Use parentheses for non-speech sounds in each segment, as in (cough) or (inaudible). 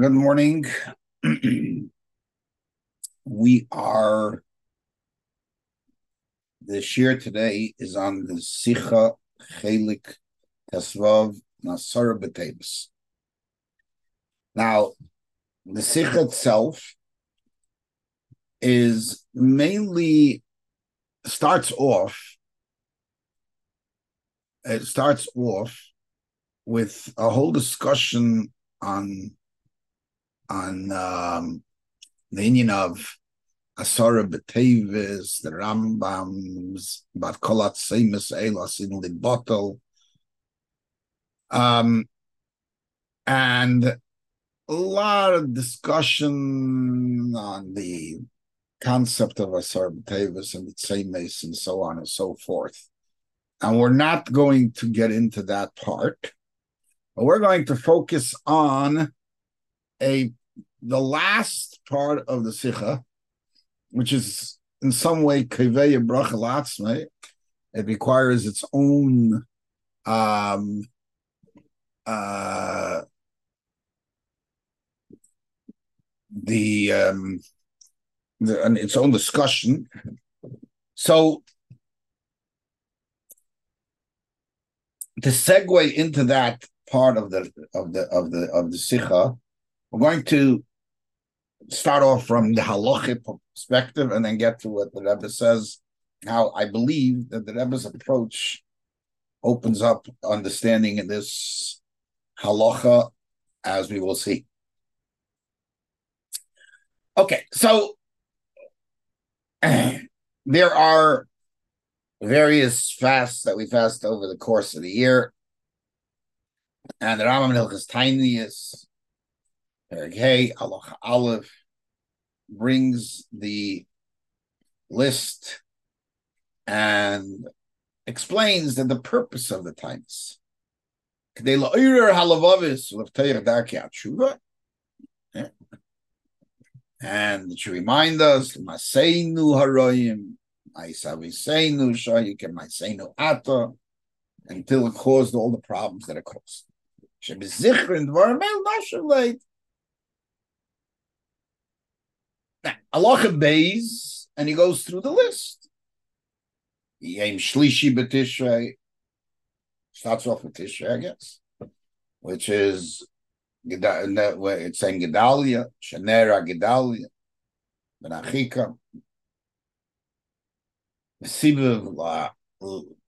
Good morning. (clears throat) we are the shir today is on the Sicha Chelek Tesvav Nasar B'Tevis. Now, the Sicha itself is mainly starts off. It starts off with a whole discussion on on um, the union of Asara B'Tevis, the Rambams, about Kolat Semis Elas in the bottle. Um, and a lot of discussion on the concept of Asar B'Tevis and the and so on and so forth. And we're not going to get into that part, but we're going to focus on a the last part of the Sikha, which is in some way Keveya Bracha it requires its own um, uh, the, um, the and its own discussion. So to segue into that part of the of the of the of the sikha, we're going to start off from the halachic perspective and then get to what the Rebbe says. How I believe that the Rebbe's approach opens up understanding in this halacha, as we will see. Okay, so (clears throat) there are various fasts that we fast over the course of the year, and the Rambam Hilchas Tinius Hey, Allah Aleph brings the list and explains that the purpose of the times. And to remind us, Ata, until it caused all the problems that it caused. Now, Allah Bays, and he goes through the list. Yem Shlishi B'Tishrei starts off with Tishrei, I guess, which is it's saying Gedalia, Shanera Gedalia, Benachika, Sibiv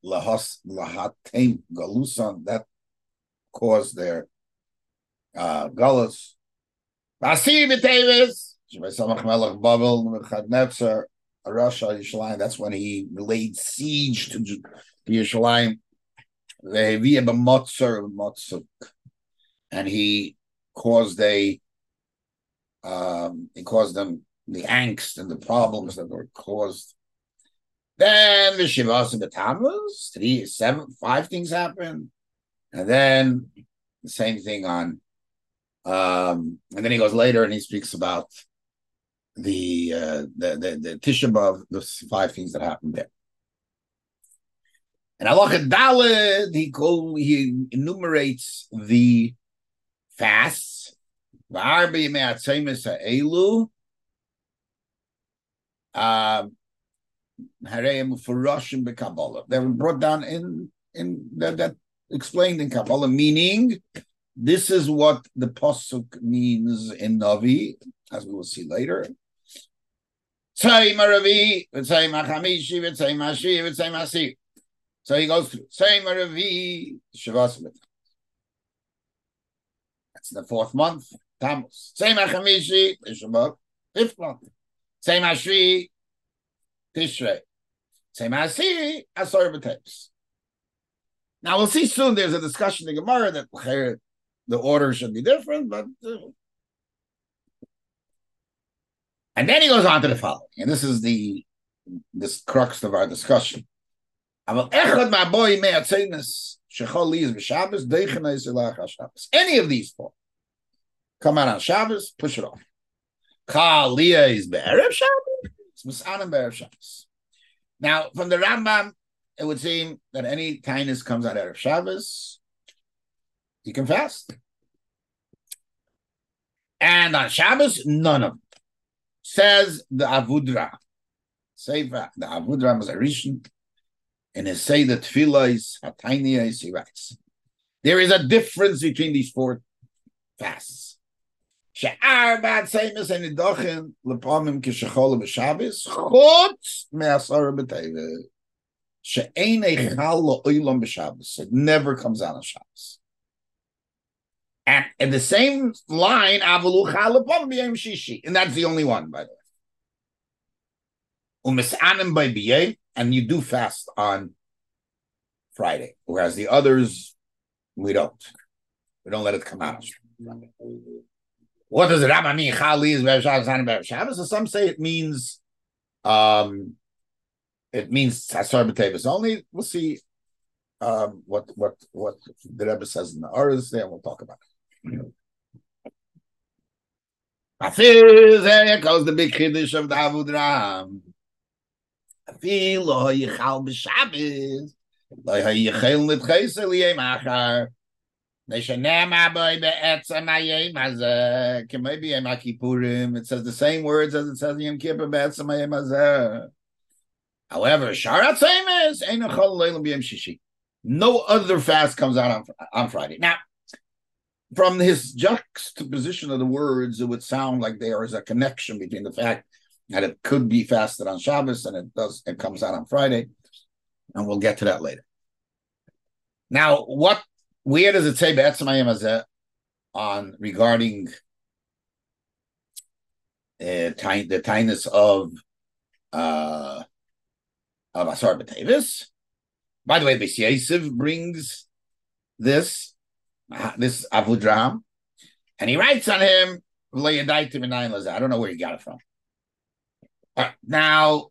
Lahatem Galusan, that caused their uh, Galus. That's when he laid siege to Yerushalayim. And he caused a um, he caused them the angst and the problems that were caused. Then the Shivas and the Tammuz, three, seven, five things happened. And then the same thing on um, and then he goes later and he speaks about the uh, the the, the Tisha B'av, the five things that happened there. And Allah Daled, he go, he enumerates the fasts. Elu. Um, they were brought down in in that, that explained in Kabbalah, meaning this is what the pasuk means in Navi, as we will see later. Tzayim Aravi, Tzayim Achamishi, Tzayim Ashi, Tzayim Asi. So he goes through Tzayim Aravi, Shavas That's the fourth month, Tammuz. Tzayim Achamishi, Tishabot, fifth month. Tzayim Ashi, Tishrei. Same Asi, Asor B'Tepes. Now we'll see soon. There's a discussion in Gemara that the order should be different, but uh, And then he goes on to the following, and this is the this crux of our discussion. Any of these four come out on Shabbos, push it off. is Be'erev Shabbos. Now, from the Rambam, it would seem that any kindness comes out of Shabbos, you can fast. And on Shabbos, none of them. Says the Avudra. Sefer, the Avudra Mazarishan, and his say that Tefillah is Hatainia, he writes, there is a difference between these four fasts. She'ar bad seimis and idochin lepomim kishachol b'shabes chutz me'asar b'teivet she'ein eichal lo'ilam b'shabes. It never comes out on Shabbos. And in the same line, Shishi. And that's the only one, by the way. And you do fast on Friday, whereas the others, we don't. We don't let it come out. What does Rama mean? Shabbos. So some say it means, um, it means Tasar B'Tevis only. We'll see um, what what what the Rebbe says in the Aras there. We'll talk about it. Afil there goes the big kiddush of the Avud Ram. Afil lo yichal b'Shabbos, lo yichal nitchesel yem achar. It says the same words as it says in Yom Kippur be'etzem hayem hazeh. However, Sharat shishi. No other fast comes out on, on Friday. Now, from his juxtaposition of the words, it would sound like there is a connection between the fact that it could be fasted on Shabbos and it does it comes out on Friday, and we'll get to that later. Now, what where does it say Be'etzem on regarding uh, the tinus of uh, of Asar B'Tevis? By the way, Beis brings this this Avudraham, and he writes on him, I don't know where he got it from. Uh, now,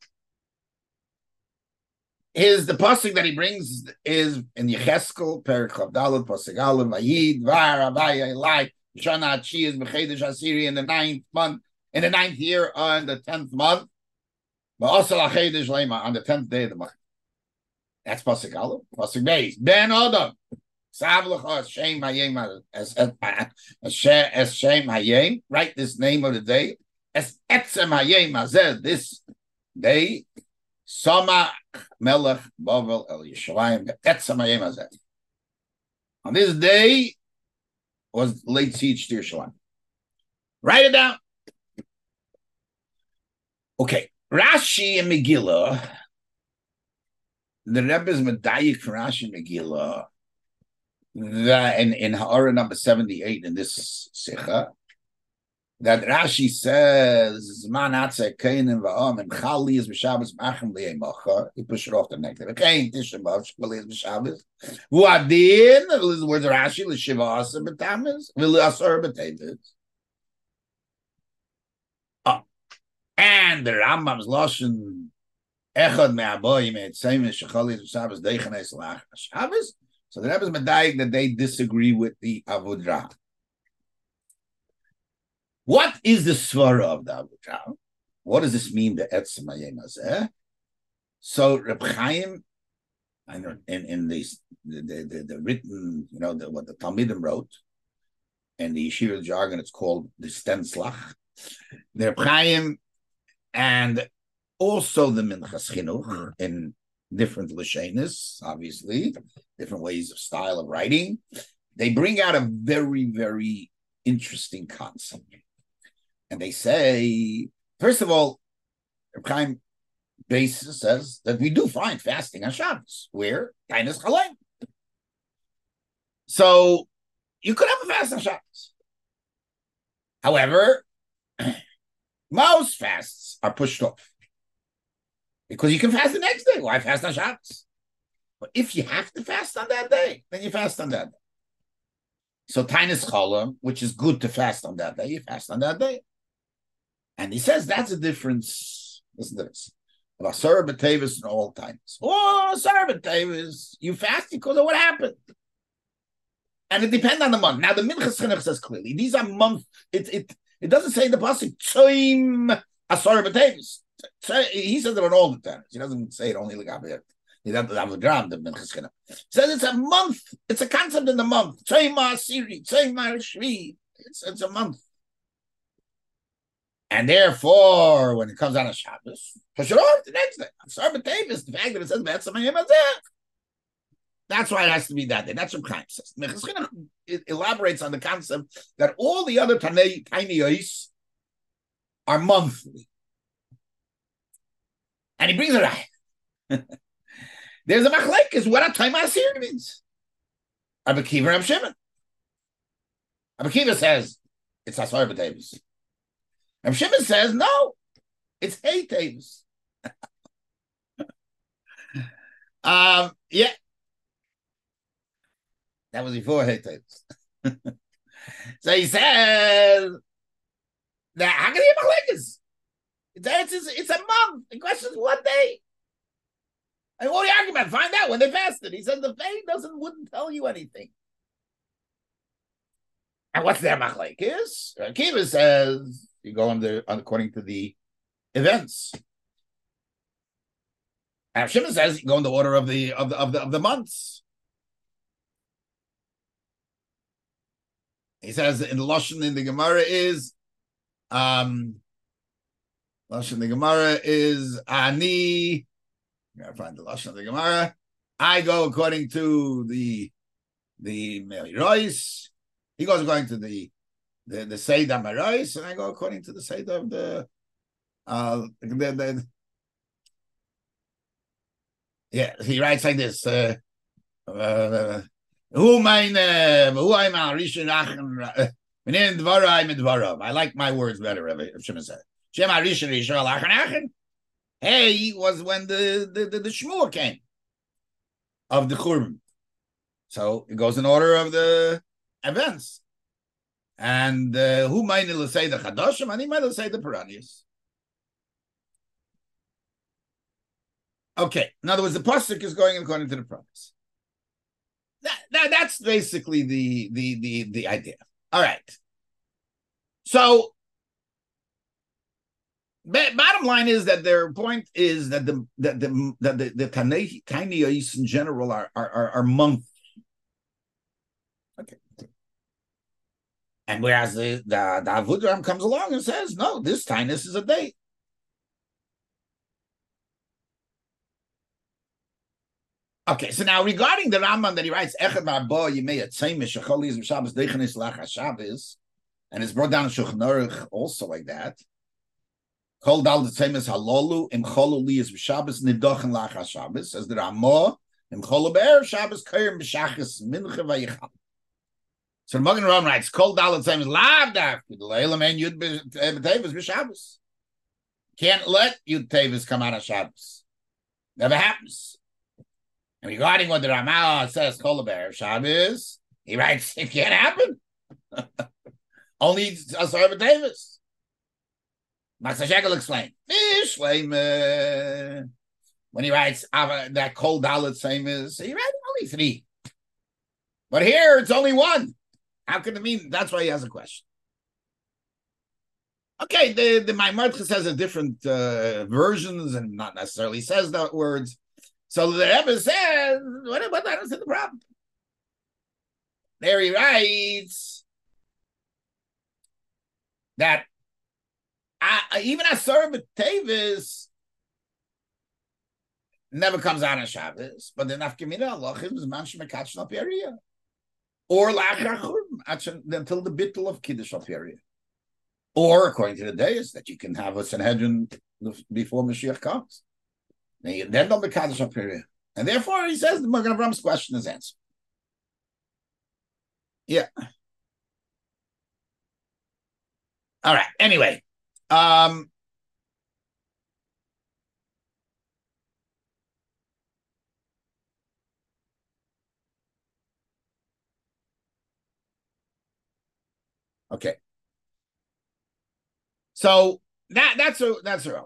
is the pasuk that he brings is in Yecheskel, Perikov Dalit, Pasuk Aleph, Vayid, Var, Avaya, Elai, Shana Chi is Bechedesh Asiri in the ninth month, in the ninth year on the tenth month, but also Achedesh Lema on the tenth day of the month. That's Pasuk Aleph, Pasuk Beis, Ben Adam. Write this name of the day as. This day, Melech Bavel El. On this day was late siege to Yerushalayim. Write it down. Okay, Rashi and Megillah. The Rebbe's Medayik Rashi and Megillah that in, in Ha'ara number 78 in this Sikha, that Rashi says, Man Kainim Va'am and Chali is B'Shabbos Machem Li'emacha. He pushed it off the neck. Kain Tishabav Shkali is B'Shabbos. Hu Adin, the words of Rashi, L'Shiva Asa B'Tamis, V'Asar B'Tevis. Oh. And the Rambam's Lashon Echad Me'aboyim Et Seimish Shechali is B'Shabbos Deichanes Lach Shabbos so the Rebbe's medayik that they disagree with the Avodra. What is the svara of the Avodra? What does this mean, the Etzem Hazeh? So Reb Chaim, I know in, in the, the, the, the written, you know, the, what the Talmidim wrote, and the Yeshiva jargon, it's called the Stenslach. The Reb Chaim and also the Minchas Chinuch in different lashenis, obviously, different ways of style of writing. They bring out a very, very interesting concept. And they say, first of all, Chaim basis says that we do find fasting on Shabbos, where Tainas Chalaim. So you could have a fast on Shabbos. However, (clears throat) most fasts are pushed off because you can fast the next day. Why fast on Shabbos? But if you have to fast on that day, then you fast on that day. So Tainis Cholam, which is good to fast on that day, you fast on that day. And he says that's a difference. Listen to this. About Sarah Batavis and all times. Oh, Sarah Batavis, you fast because of what happened. And it depends on the month. Now the Minchas Chinuch says clearly, these are month. It it it doesn't say in the pasuk Tzoim Asar Batavis he says it on all the times. He doesn't say it only like He says it's a month. It's a concept in the month. It's, it's a month. And therefore, when it comes on a Shabbos, push it off the next day. I'm Sorry, but Davis, the fact that it says that's that's why it has to be that day. That's what Chaim says. It elaborates on the concept that all the other tiny ice are monthly. And he brings it out. (laughs) There's a machlekes. What a time asir means. Rabbi Akiva Rab Shimon. Rabbi Akiva says it's Asar B'Tavis. Rab Shimon says no, it's Hey Tavis. (laughs) um, yeah. That was before Hey Tavis. (laughs) so he says that how can he have machlekes? It's, it's, it's a month. The question is one day. And what the argument? Find out when they fasted. He says the faith doesn't wouldn't tell you anything. And what's their machlekes? Kiva says you go on the on, according to the events. And Shimon says you go in the order of the of the of the of the months. He says in the Lashon in the Gemara is um Lashon the Gemara is Ani. I gotta find the Lashon of the Gemara. I go according to the the Meli Royce. He goes according to the the the Seder Marais, and I go according to the Seder of the uh the, the yeah, he writes like this. Uh, uh, who mein who I'm rishon achen (laughs) I like my words better, Rabbi Shimon said. Hey was when the the, the, the Shmuel came of the Churban. So it goes in order of the events. And uh, who might say the Chadoshim and he might say the Piranhas. Okay, in other words, the pasuk is going according to the promise. That, that that's basically the the the the idea. All right. So bottom line is that their point is that the that the that the, the ice in general are are are, are month. Okay. And whereas the the, the comes along and says, no, this tinus is a day. Okay, so now regarding the Rambam that he writes, Echad Ma'abo Yimei Atzemish V'Shabbos Deichanis Lach Shabbos, and it's brought down in Shulchan also like that. Kol dal the same as halolu im cholu li is b'Shabbos nidochen lach Shabbos as the Ramah im cholu be'er Shabbos kayim b'shachas mincha vayichal. So the Magen Avraham writes kol dal the same as lav daf the leilam and yud eh, b'tevis b'Shabbos. Can't let yud tevis come out of Shabbos. Never happens. And regarding what the Ramah says kol be'er Shabbos, he writes it can't happen. (laughs) Only uh, Asar b'tevis. Machatzis Hashekel explained. When he writes that cold dalit same is he writes only three. But here it's only one. How can it mean? That's why he has a question. Okay, the the Maimartcha says a different uh, versions and not necessarily says that words. So the Rebbe says, what, what I don't see the problem. There he writes that Even Asar B'Tevis never comes out on Shabbos, but the Nafkamina Allah is man shemekach area, or lachachur until the bittul of kiddush area, or according to the days that you can have a Sanhedrin before Mashiach comes. Then don't be kaddish area, and therefore he says the Magen question is answered. Yeah. All right. Anyway, um, okay. So that that's a that's a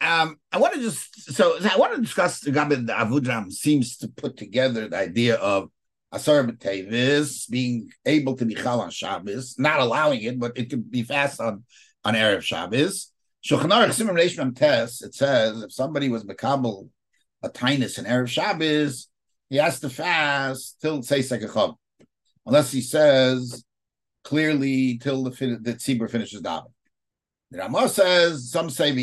um, I want to just so I want to discuss the Gabin the Avudraham seems to put together the idea of Asar B'Tevis being able to be Chal on Shabbos, not allowing it, but it could be fast on on Erev Shabbos. Shulchan Simon Reish Tes, it says if somebody was Makabel a tinus in Erev Shabbos, he has to fast till say Sekachov, unless he says clearly till the the tzibur finishes davening. The Ramah says, some say and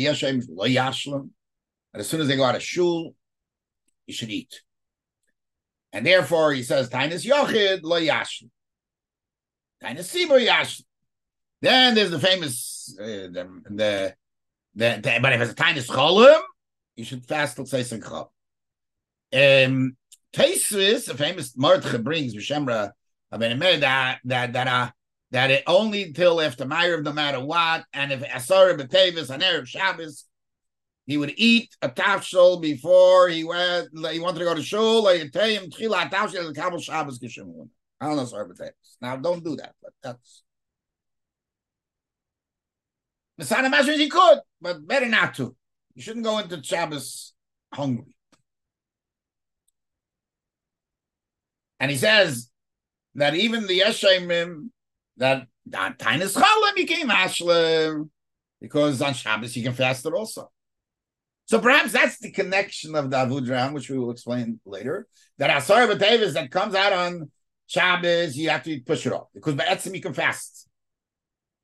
as soon as they go out of shul, you should eat. And therefore, he says, Tainus Yochid lo yashlim. Tainus Sibur yashlim. Then there's the famous, uh, the, the, the, the, but if it's a Tainus Cholim, you should fast, let's say, Sinchot. Um, Taisvis, the famous Mordcha brings, Vishemra, that, that, that, uh, that it only till after Ma'ariv, no matter what, and if Asar B'Tevis on Erev Shabbos, he would eat a tafshel before he went. He wanted to go to shul. Him, tchila tafshel kabel Shabbos kishimun. I don't know Asar B'Tevis. Now, don't do that, but that's. Masana Mashmas he could, but better not to. You shouldn't go into Shabbos hungry. And he says that even the Yeshayimim that that Tainis Chalim became Ashlim because on Shabbos you can fast it also. So perhaps that's the connection of the Avudram, which we will explain later. That Asar B'Tevis that comes out on Shabbos, you have to push it off because Ba'etzim you can fast.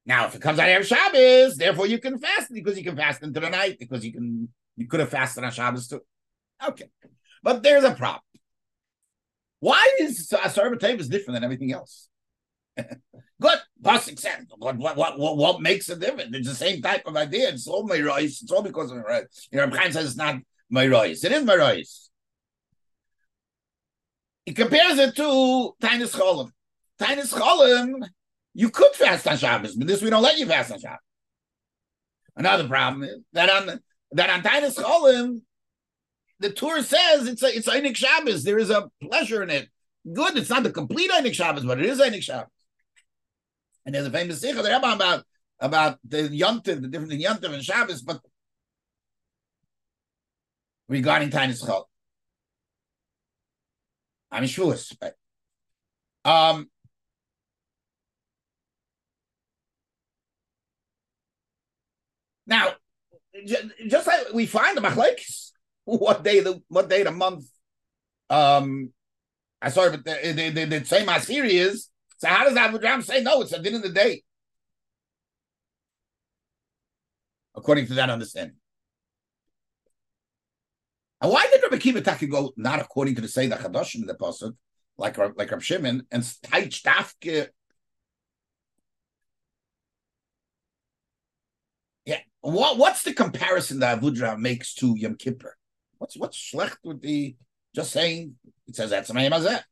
Now, if it comes out of Shabbos, therefore you can fast because you can fast into the night because you can you could have fasted on Shabbos too. Okay, but there's a problem. Why is Asar B'Tevis different than everything else? (laughs) Good. Pasuk said, what, what, what, what makes a difference? It's the same type of idea. It's all my rice. It's all because of my rice. You know, Chaim says it's not my rice. It is my rice. He compares it to Tainus Cholim. Tainus Cholim, you could fast on Shabbos, but this we don't let you fast on Shabbos. Another problem is that on that on Tainus Cholim, the tour says it's a it's Einik Shabbos. There is a pleasure in it. Good. It's not the complete Einik Shabbos, but it is Einik Shabbos. And there's a famous Sikha about about the Yontiv, the difference in Yontiv and Shabbos, but regarding Tiny Chol. I'm sure. But, um, now, just like we find the machlekes, (laughs) what day the what day the month, um, I sorry, but the, the, the, the same Asiri is so how does Avraham say no? It's a din of the day, according to that understanding. And why did Rabbi Kiva Taki go not according to the the Chadosh in the pasuk, like like Rabbi Shimon, and Taich Dafke? Yeah, what what's the comparison that Avudra makes to Yom Kippur? What's what's schlecht with the just saying it says that's my that.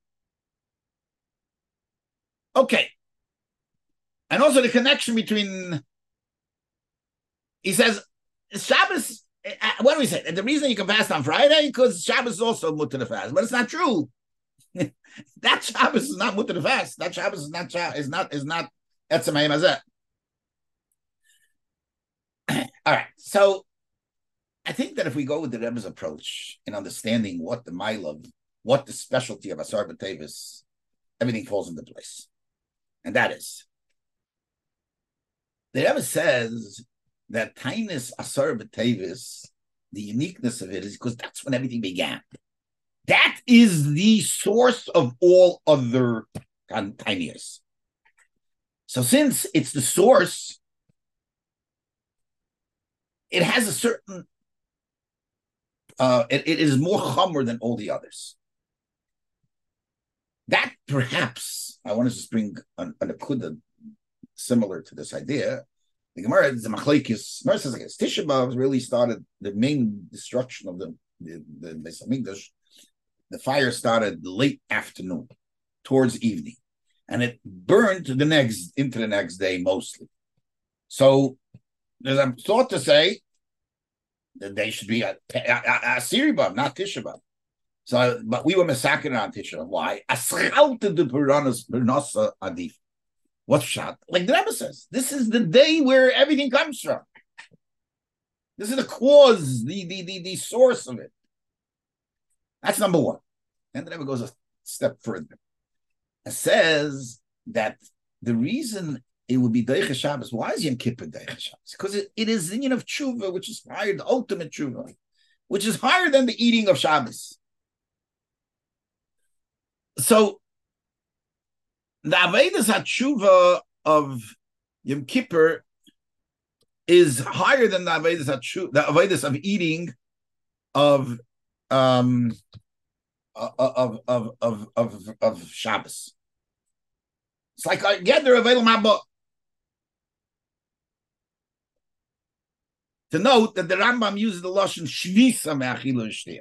Okay. And also the connection between, he says, Shabbos, uh, uh, what do we say? The reason you can fast on Friday, because Shabbos is also mutter to fast, but it's not true. (laughs) that Shabbos is not mutter to fast. That Shabbos is not, is not, is not Etzem Hazeh. (clears throat) All right. So I think that if we go with the Rebbe's approach in understanding what the mile of, what the specialty of Asar B'Tevis, everything falls into place and that is the Rebbe says that Tainus Asar B'Tevis, the uniqueness of it is because that's when everything began. That is the source of all other Tainus. So since it's the source, it has a certain uh, it, it is more chummer than all the others. That perhaps I want to just bring an, akuda similar to this idea. The Gemara, the Machlekes, Gemara says, I guess really started the main destruction of the the, the Hamikdash. The fire started late afternoon, towards evening, and it burned the next into the next day mostly. So there's a thought to say that they should be a, a, a, a Siribab, not Tisha B'av. So, but we were massacred on Tisha. Why? Aschalte de Pernasa Adif. What's shot? Like the Rebbe says, this is the day where everything comes from. This is the cause, the the the, the source of it. That's number one. And the Rebbe goes a step further. and says that the reason it would be Deicha Shabbos. Why is Yom Kippur Deicha Shabbos? Because it, it is the union of tshuva, which is higher, the ultimate tshuva, which is higher than the eating of Shabbos so the Avedis Hatshuva of Yom Kippur is higher than the avodas of the avodas of eating of um uh, uh, of of of of of Shabbos. It's like I get the my book. To note that the Rambam uses the lashon shvisa me'achilu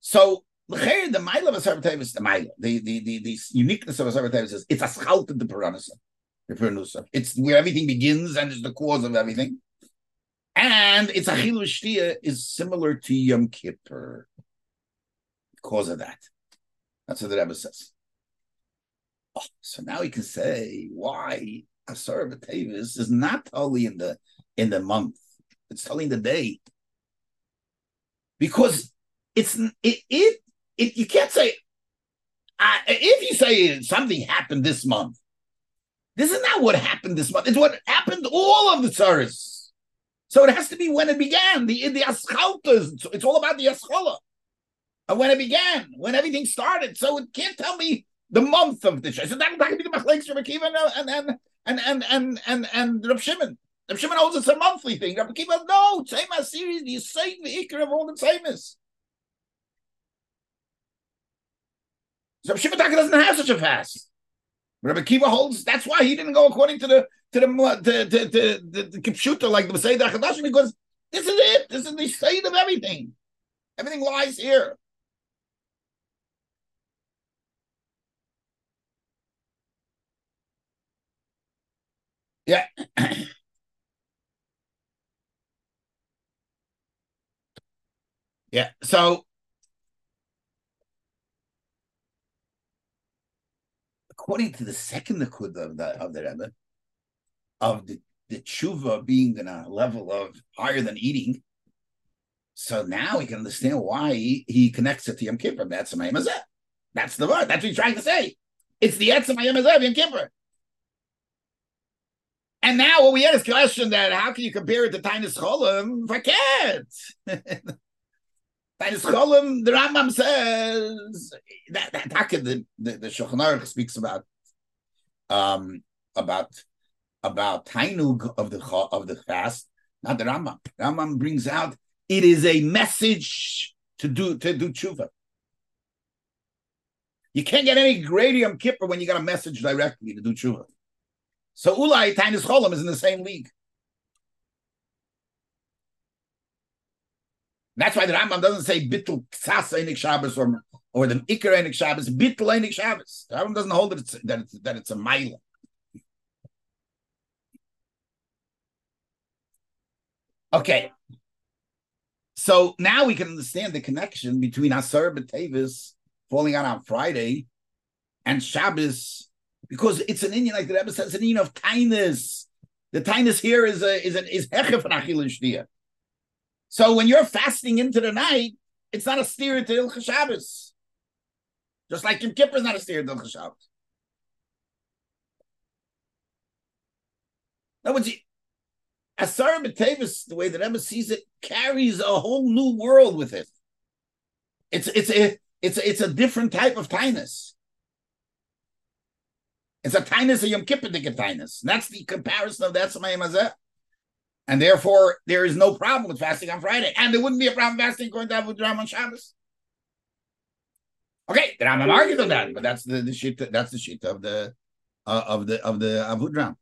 So the the mile of a Sarbatev is the mile. The, the, the, the uniqueness of a Sarbatev is it's a schalt in the Puranasa. It's where everything begins and is the cause of everything. And it's a chilu is similar to Yom Kippur because of that. That's what the Rebbe says. Oh, so now we can say why Asar B'Tevis is not only in the in the month; it's only in the day. Because it's it it, it you can't say uh, if you say something happened this month. This is not what happened this month. It's what happened all of the tsaris. So it has to be when it began. The the aschalta it's, all about the aschala. And when it began, when everything started. So it can't tell me the month of the So that, that can be the machlekes Rabbi Akiva and and and and and and and Rab Shimon. Rab Shimon holds it's a monthly thing. Rabbi Akiva, no, same as series. You say the ikar of all the famous. So Rab Shimon doesn't have such a fast. Rabbi Akiva holds that's why he didn't go according to the to the to, to, to, to the computer like the Seder Chadashim because this is it. This is the state of everything. Everything lies here. Yeah. (coughs) yeah. So according to the second Nakud of the of the Rebbe, of the, the tshuva being in a level of higher than eating. So now we can understand why he, he connects it to Yom Kippur. That's the That's the word. That's what he's trying to say. It's the Etzem Hayom Yom Kippur. And now what we had is question that how can you compare it to Tainus Cholim? Forget. (laughs) Tainus Cholim, the Rambam says that, that, that the, the, the Shulchan speaks about um about about Tainug of the of the fast, not the Rambam. Rambam brings out it is a message to do to do tshuva. You can't get any greater Yom Kippur when you got a message directly to do tshuva. So Ulai Tainus Cholam is in the same league. That's why the Rambam doesn't say bittul ksas enik Shabbos or or the ikar enik Shabbos, bittul enik Shabbos. The Rambam doesn't hold that it's that it's, that it's a mile. Okay. So now we can understand the connection between Asar B'Tevis falling out on Friday and Shabbos, because it's an Indian, like the Rebbe says, an Indian of kindness. The kindness here is a is an is hechef and So when you're fasting into the night, it's not a steer to Il Shabbos. Just like Yom Kippur is not a steer to Il Shabbos. No, but Asar B'Tevis, the way that Emma sees it, carries a whole new world with it. It's it's a it's a, it's a different type of tinus. It's a tinus of Yom Kippur tinus. And that's the comparison of that Samayim Hazeh. And therefore, there is no problem with fasting on Friday. And there wouldn't be a problem fasting going to Avudraham on Shabbos. Okay, the Rambam argues on that, but that's the, the sheet that's the sheet of the uh, of the of the Avudram.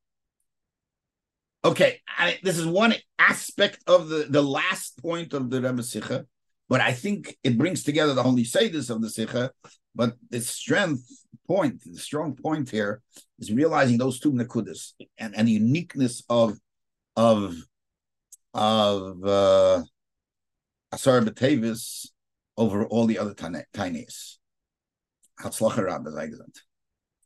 Okay, I, this is one aspect of the, the last point of the Rebbe Sikha, but I think it brings together the holy this of the Sikha. But the strength point, the strong point here is realizing those two nakudas and, and the uniqueness of of of uh, Asar B'Tevis over all the other tainis. Hatzlacha Rabbah,